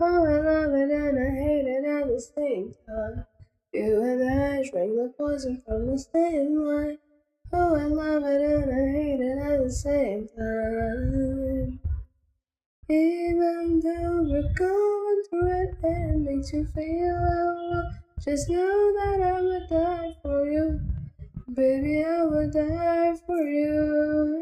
Oh, I love it and I hate it at the same time. You and I drink the poison from the same wine. Oh, I love it and I hate it at the same time. Even though we're going through it and makes you feel alone, just know that I would die for you. Baby, I would die for you.